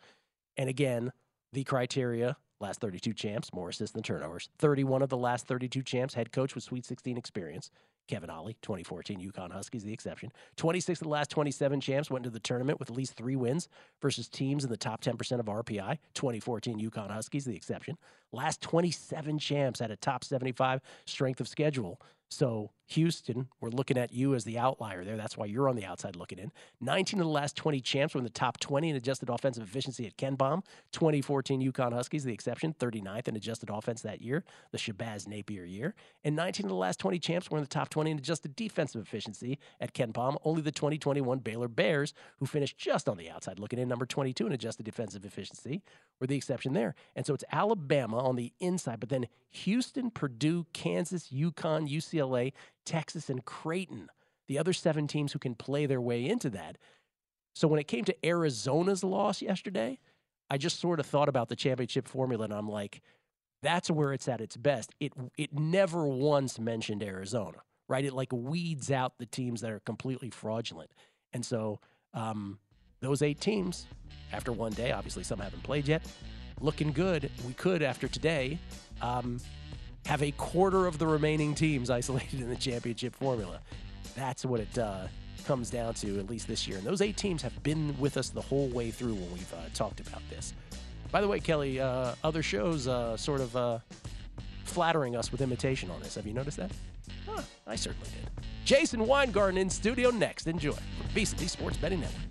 And again, the criteria last 32 champs, more assists than turnovers. 31 of the last 32 champs, head coach with Sweet 16 experience. Kevin Ollie, 2014 UConn Huskies, the exception. 26 of the last 27 champs went to the tournament with at least three wins versus teams in the top 10% of RPI. 2014 UConn Huskies, the exception. Last 27 champs had a top 75 strength of schedule. So, Houston, we're looking at you as the outlier there. That's why you're on the outside looking in. 19 of the last 20 champs were in the top 20 in adjusted offensive efficiency at KenPom. 2014 UConn Huskies, the exception, 39th in adjusted offense that year, the Shabazz Napier year. And 19 of the last 20 champs were in the top 20 in adjusted defensive efficiency at KenPom. Only the 2021 Baylor Bears, who finished just on the outside looking in, number 22 in adjusted defensive efficiency, were the exception there. And so it's Alabama on the inside, but then Houston, Purdue, Kansas, UConn, UCLA, Texas, and Creighton, the other seven teams who can play their way into that. So when it came to Arizona's loss yesterday, I just sort of thought about the championship formula and I'm like, that's where it's at its best. It it never once mentioned Arizona, right? It like weeds out the teams that are completely fraudulent. And so um, those eight teams, after one day, obviously some haven't played yet, looking good. We could, after today, um, have a quarter of the remaining teams [LAUGHS] isolated in the championship formula. That's what it uh, comes down to, at least this year. And those eight teams have been with us the whole way through when we've uh, talked about this. By the way, Kelley, uh, other shows uh, sort of uh, flattering us with imitation on this. Have you noticed that? Huh, I certainly did. Jason Weingarten in studio next. Enjoy from VSiN, Sports Betting Network.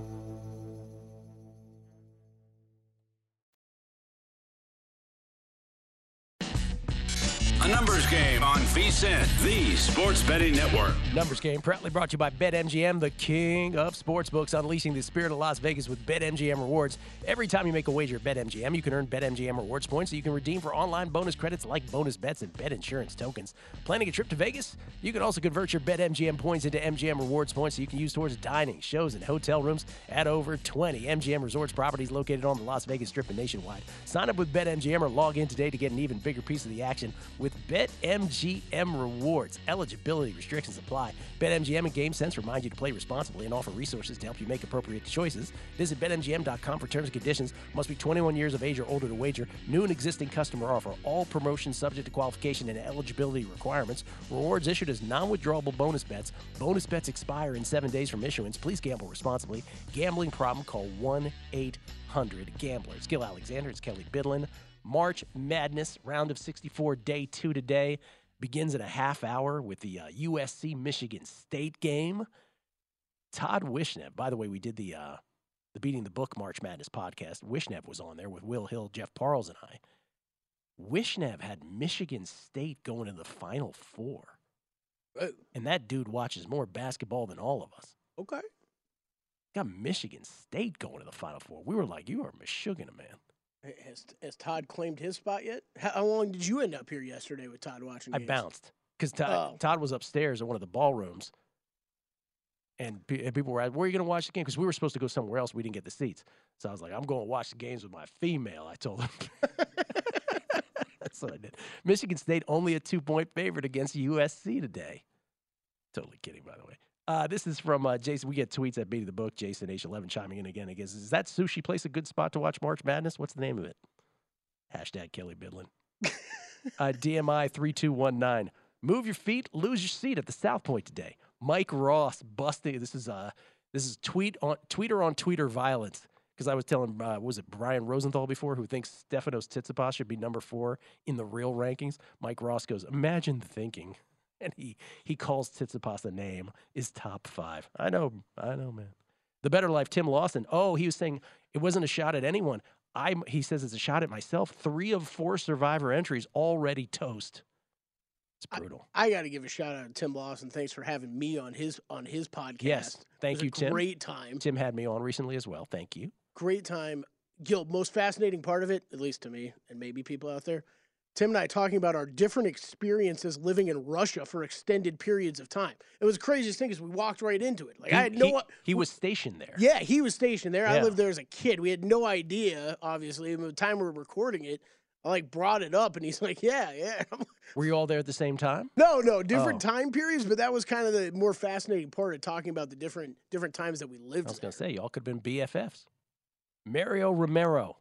On VSiN, the Sports Betting Network. Numbers game proudly brought to you by BetMGM, the king of sportsbooks, unleashing the spirit of Las Vegas with BetMGM rewards. Every time you make a wager at BetMGM, you can earn BetMGM rewards points that you can redeem for online bonus credits like bonus bets and bet insurance tokens. Planning a trip to Vegas? You can also convert your BetMGM points into MGM rewards points that you can use towards dining, shows, and hotel rooms at over 20 MGM resorts properties located on the Las Vegas Strip and nationwide. Sign up with BetMGM or log in today to get an even bigger piece of the action with BetMGM rewards. Eligibility restrictions apply. BetMGM and GameSense remind you to play responsibly and offer resources to help you make appropriate choices. Visit BetMGM.com for terms and conditions. Must be 21 years of age or older to wager. New and existing customer offer. All promotions subject to qualification and eligibility requirements. Rewards issued as non-withdrawable bonus bets. Bonus bets expire in seven days from issuance. Please gamble responsibly. Gambling problem? Call 1-800-GAMBLER. It's Gill Alexander. It's Kelley Bydlon. March Madness round of 64, day two today begins in a half hour with the uh, USC Michigan State game. Todd Wishnev, by the way, we did the uh, the Beating the Book March Madness podcast. Wishnev was on there with Will Hill, Jeff Parles, and I. Wishnev had Michigan State going to the Final Four, and that dude watches more basketball than all of us. Okay. Got Michigan State going to the Final Four. We were like, "You are Michigan, man." Has, has Todd claimed his spot yet? How, how long did you end up here yesterday with Todd watching? I games? bounced because Todd, Oh. Todd was upstairs in one of the ballrooms, and, and people were at, "Where are you going to watch the game?" Because we were supposed to go somewhere else. We didn't get the seats, so I was like, "I'm going to watch the games with my female." I told him. [LAUGHS] That's what I did. Michigan State only a two point favorite against USC today. Totally kidding, by the way. Uh, this is from uh, Jason. We get tweets at Beat of the Book. Jason H11 chiming in again. He goes, "Is that sushi place a good spot to watch March Madness? What's the name of it?" Hashtag Kelley Bydlon. [LAUGHS] uh, DMI three two one nine. Move your feet, lose your seat at the South Point today. Mike Ross busting. This is uh this is tweet on tweeter on tweeter violence. Because I was telling, uh, was it Brian Rosenthal before, who thinks Stefanos Tsitsipas should be number four in the real rankings? Mike Ross goes, imagine the thinking. And he he calls Tsitsipas a name is top five. I know, I know, man. The Better Life, Tim Lawson. Oh, he was saying it wasn't a shot at anyone. I he says it's a shot at myself. Three of four survivor entries already toast. It's brutal. I got to give a shout out to Tim Lawson. Thanks for having me on his on his podcast. yes, It thank was you, a Tim. Great time. Tim had me on recently as well. Thank you. Great time. Gill, most fascinating part of it, at least to me, and maybe people out there, Tim and I talking about our different experiences living in Russia for extended periods of time. It was the craziest thing because we walked right into it. Like I had no. he, he was stationed there. Yeah, he was stationed there. I lived there as a kid. We had no idea, obviously. By the time we were recording it, I like brought it up, and he's like, "Yeah, yeah." [LAUGHS] Like, Were you all there at the same time? no, no, different Oh. time periods, but that was kind of the more fascinating part of talking about the different different times that we lived. I was going to say, y'all could have been BFFs. Mario Romero.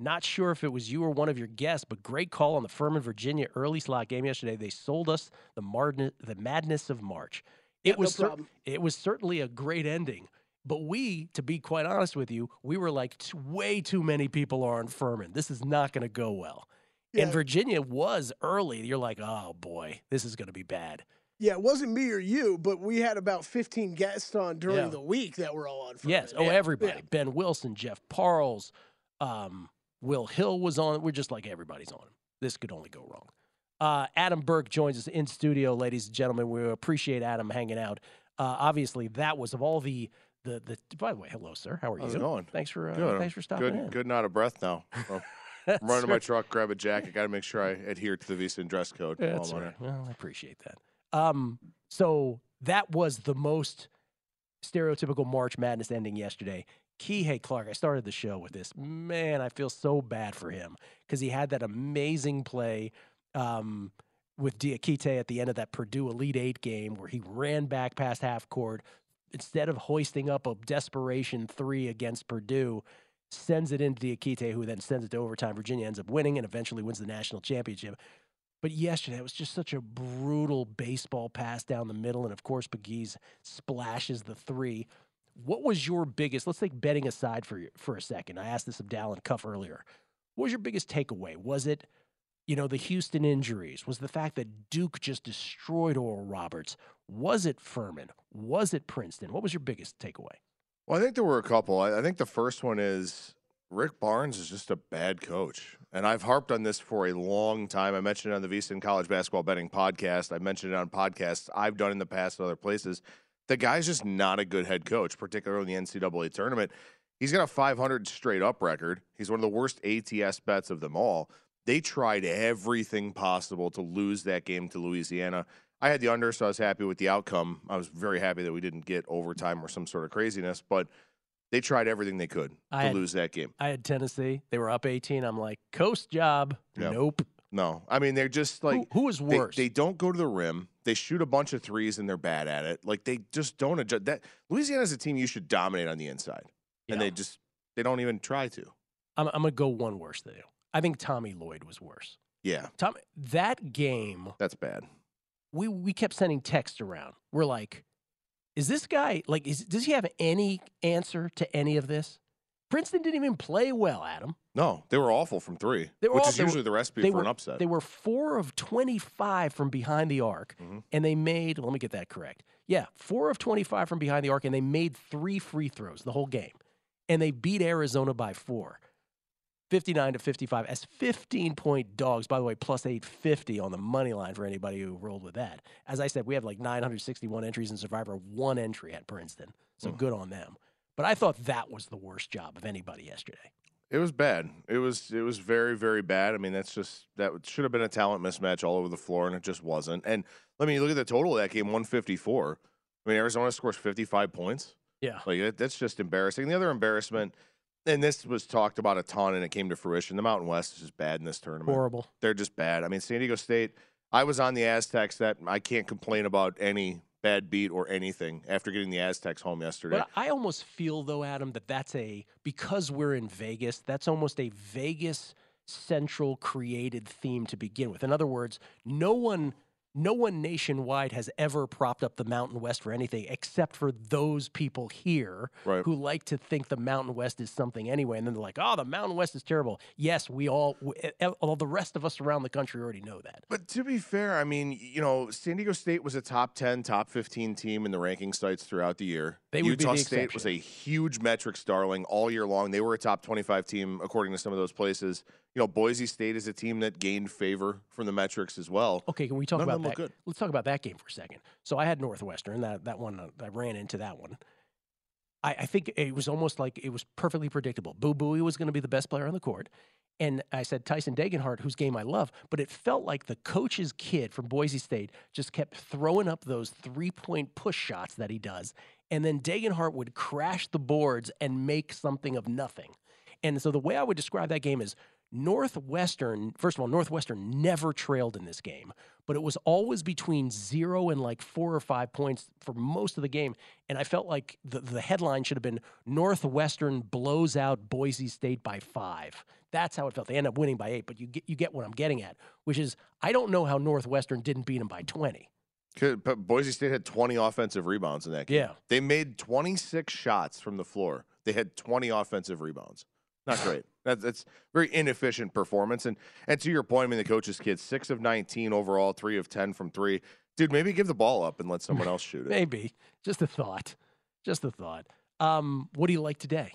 Not sure if it was you or one of your guests, but great call on the Furman, Virginia early slot game yesterday. They sold us the, the madness of March. It no was cer- it was certainly a great ending. But we, to be quite honest with you, we were like, way too many people are on Furman. This is not going to go well. And Virginia was early. You're like, oh boy, this is going to be bad. Yeah, it wasn't me or you, but we had about 15 guests on during Yeah. the week that were all on. Furman. Yes. Oh, Yeah, everybody. yeah. Ben Wilson, Jeff Parles, um, Will Hill was on. We're just like everybody's on him. This could only go wrong. Uh, Adam Burke joins us in studio, ladies and gentlemen. We appreciate Adam hanging out. Uh, obviously, that was of all the the the. By the way, hello, sir. How are How's you? it going? Thanks for uh, thanks for stopping good, in. Good and out of breath now. Well, [LAUGHS] I'm running to my truck, grab a jacket. Got to make sure I adhere to the VSiN dress code. That's right. Well, I appreciate that. Um, so that was the most stereotypical March Madness ending yesterday. Kihei Clark, I started the show with this. Man, I feel so bad for him because he had that amazing play um, with Diakite at the end of that Purdue Elite Eight game where he ran back past half court. Instead of hoisting up a desperation three against Purdue, sends it into Diakite, who then sends it to overtime. Virginia ends up winning and eventually wins the national championship. But yesterday, it was just such a brutal baseball pass down the middle. And of course, Pegues splashes the three. What was your biggest, let's take betting aside for, for a second. I asked this of Dallin Cuff earlier. What was your biggest takeaway? Was it, you know, the Houston injuries? Was the fact that Duke just destroyed Oral Roberts? Was it Furman? Was it Princeton? What was your biggest takeaway? Well, I think there were a couple. I, think the first one is Rick Barnes is just a bad coach. And I've harped on this for a long time. I mentioned it on the VSiN College Basketball Betting podcast. I mentioned it on podcasts I've done in the past at other places. The guy's just not a good head coach, particularly in the NCAA tournament. He's got a 500 straight up record. He's one of the worst ATS bets of them all. They tried everything possible to lose that game to Louisiana. I had the under, so I was happy with the outcome. I was very happy that we didn't get overtime or some sort of craziness, but they tried everything they could I to had- lose that game. I had Tennessee. They were up 18. I'm like, coast job. Yep. Nope. No, I mean they're just like who, who they- worse? They, don't go to the rim. They shoot a bunch of threes and they're bad at it. Like they just don't adjust. That Louisiana's a team you should dominate on the inside, and they just they don't even try to. I'm, I'm going to go one worse than you. I think Tommy Lloyd was worse. Yeah, Tommy. that game, that's bad. we, we kept sending texts around. We're like, is this guy, like, is, does he have any answer to any of this? Princeton didn't even play well, Adam. No, they were awful from three, They were which all- is were- usually the recipe for were, an upset. They were four of 25 from behind the arc, Mhm. and they made, let me get that correct. Yeah, four of 25 from behind the arc, and they made three free throws the whole game. And they beat Arizona by four. 59 to 55 as 15 point dogs. By the way, plus 850 on the money line for anybody who rolled with that. As I said, we have like 961 entries in Survivor, one entry at Princeton. So good on them. But I thought that was the worst job of anybody yesterday. It was bad. It was it was very very bad. I mean, that's just that should have been a talent mismatch all over the floor, and it just wasn't. And let me look at the total of that game: one fifty four. I mean, Arizona scores fifty five points. Yeah. Like that, that's just embarrassing. The other embarrassment, and this was talked about a ton, and it came to fruition. The Mountain West is just bad in this tournament. Horrible. They're just bad. I mean, San Diego State. I was on the Aztecs. That I can't complain about any bad beat or anything after getting the Aztecs home yesterday. But I almost feel though, Adam, that that's a because we're in Vegas. That's almost a Vegas central created theme to begin with. In other words, no one no one nationwide has ever propped up the Mountain West for anything except for those people here Right. who like to think the Mountain West is something anyway. And then they're like, oh, the Mountain West is terrible. Yes, we all, all the rest of us around the country already know that. But to be fair, I mean, you know, San Diego State was a top 10, top 15 team in the ranking sites throughout the year. They Utah the State was a huge metrics darling all year long. They were a top 25 team, according to some of those places. You know, Boise State is a team that gained favor from the metrics as well. Okay, can we talk None about that? good. Let's talk about that game for a second. So I had Northwestern. That that one uh, I ran into that one. I, I think it was almost like it was perfectly predictable. Boo Buie was going to be the best player on the court. And I said Tyson Degenhart, whose game I love, but it felt like the coach's kid from Boise State just kept throwing up those three point push shots that he does. And then Degenhart would crash the boards and make something of nothing. And so the way I would describe that game is Northwestern, first of all, Northwestern never trailed in this game, but it was always between zero and like four or five points for most of the game. And I felt like the, the headline should have been Northwestern blows out Boise State by five. That's how it felt. They end up winning by eight, but you get, you get what I'm getting at, which is I don't know how Northwestern didn't beat them by 20. Could- But Boise State had 20 offensive rebounds in that game. Yeah. They made 26 shots from the floor. They had 20 offensive rebounds. Not great. That's, that's very inefficient performance. And and to your point, I mean, the coach's kids, six of 19 overall, three of 10 from three. Dude, maybe give the ball up and let someone else shoot it. Maybe. Just a thought. Just a thought. Um, what do you like today?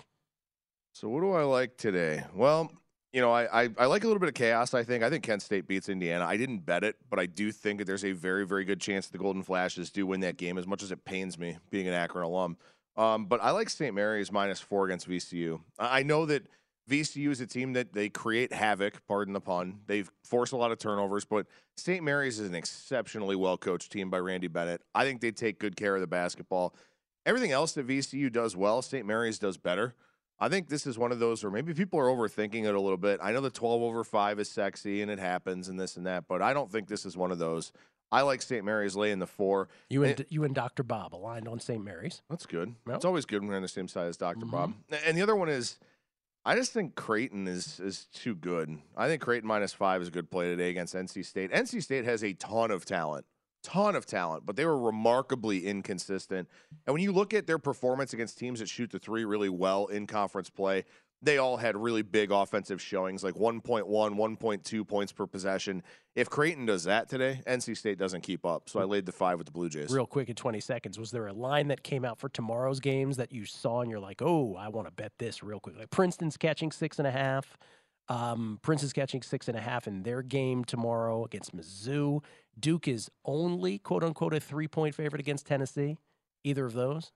So what do I like today? Well, you know, I, I I like a little bit of chaos. I think I think Kent State beats Indiana. I didn't bet it, but I do think that there's a very very good chance that the Golden Flashes do win that game. As much as it pains me being an Akron alum, um, but I like St. Mary's minus four against VCU. I know that VCU is a team that they create havoc. Pardon the pun. They've forced a lot of turnovers, but St. Mary's is an exceptionally well coached team by Randy Bennett. I think they take good care of the basketball. Everything else that VCU does well, St. Mary's does better. I think this is one of those where maybe people are overthinking it a little bit. I know the 12 over 5 is sexy and it happens and this and that, but I don't think this is one of those. I like St. Mary's laying the four. You and And- you and Dr. Bob aligned on St. Mary's. that's good. It's always good when we're on the same side as doctor Mhm. Bob. And the other one is, I just think Creighton is is too good. I think Creighton minus five is a good play today against NC State. NC State has a ton of talent, ton of talent, but they were remarkably inconsistent. And when you look at their performance against teams that shoot the three really well in conference play, they all had really big offensive showings, like 1.1, 1.2 points per possession. If Creighton does that today, NC State doesn't keep up. So I laid the five with the Blue Jays. Real quick in 20 seconds, was there a line that came out for tomorrow's games that you saw and you're like, oh, I want to bet this real quick? Like Princeton's catching six and a half. Um, Prince is catching six and a half in their game tomorrow against Mizzou. Duke is only, quote unquote, a three point favorite against Tennessee. Either of those?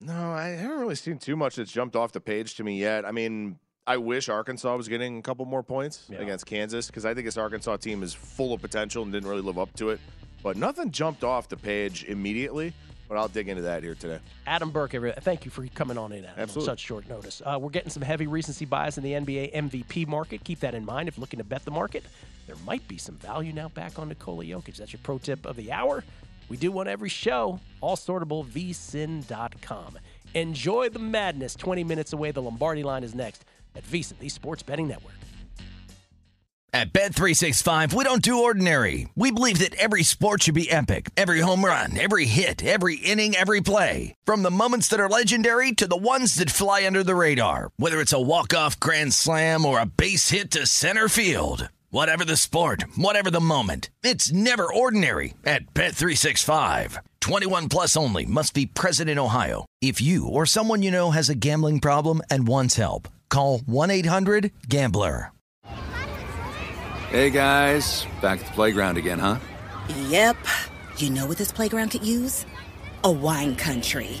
No, I haven't really seen too much that's jumped off the page to me yet. I mean, I wish Arkansas was getting a couple more points Yeah. against Kansas because I think this Arkansas team is full of potential and didn't really live up to it. But nothing jumped off the page immediately. But I'll dig into that here today. Adam Burke, thank you for coming on in Adam, on such short notice. Uh, we're getting some heavy recency bias in the NBA MVP market. Keep that in mind if looking to bet the market. There might be some value now back on Nikola Jokic. That's your pro tip of the hour. We do one every show. All sortable, vsin.com. Enjoy the madness. 20 minutes away. The Lombardi line is next at VSIN, the Sports Betting Network. At Bet365, we don't do ordinary. We believe that every sport should be epic. Every home run, every hit, every inning, every play. From the moments that are legendary to the ones that fly under the radar. Whether it's a walk-off grand slam or a base hit to center field. Whatever the sport, whatever the moment. It's never ordinary at Bet365. 21 plus only must be present in Ohio. If you or someone you know has a gambling problem and wants help, call 1-800-GAMBLER. Hey guys, back at the playground again, huh? Yep. You know what this playground could use? A wine country.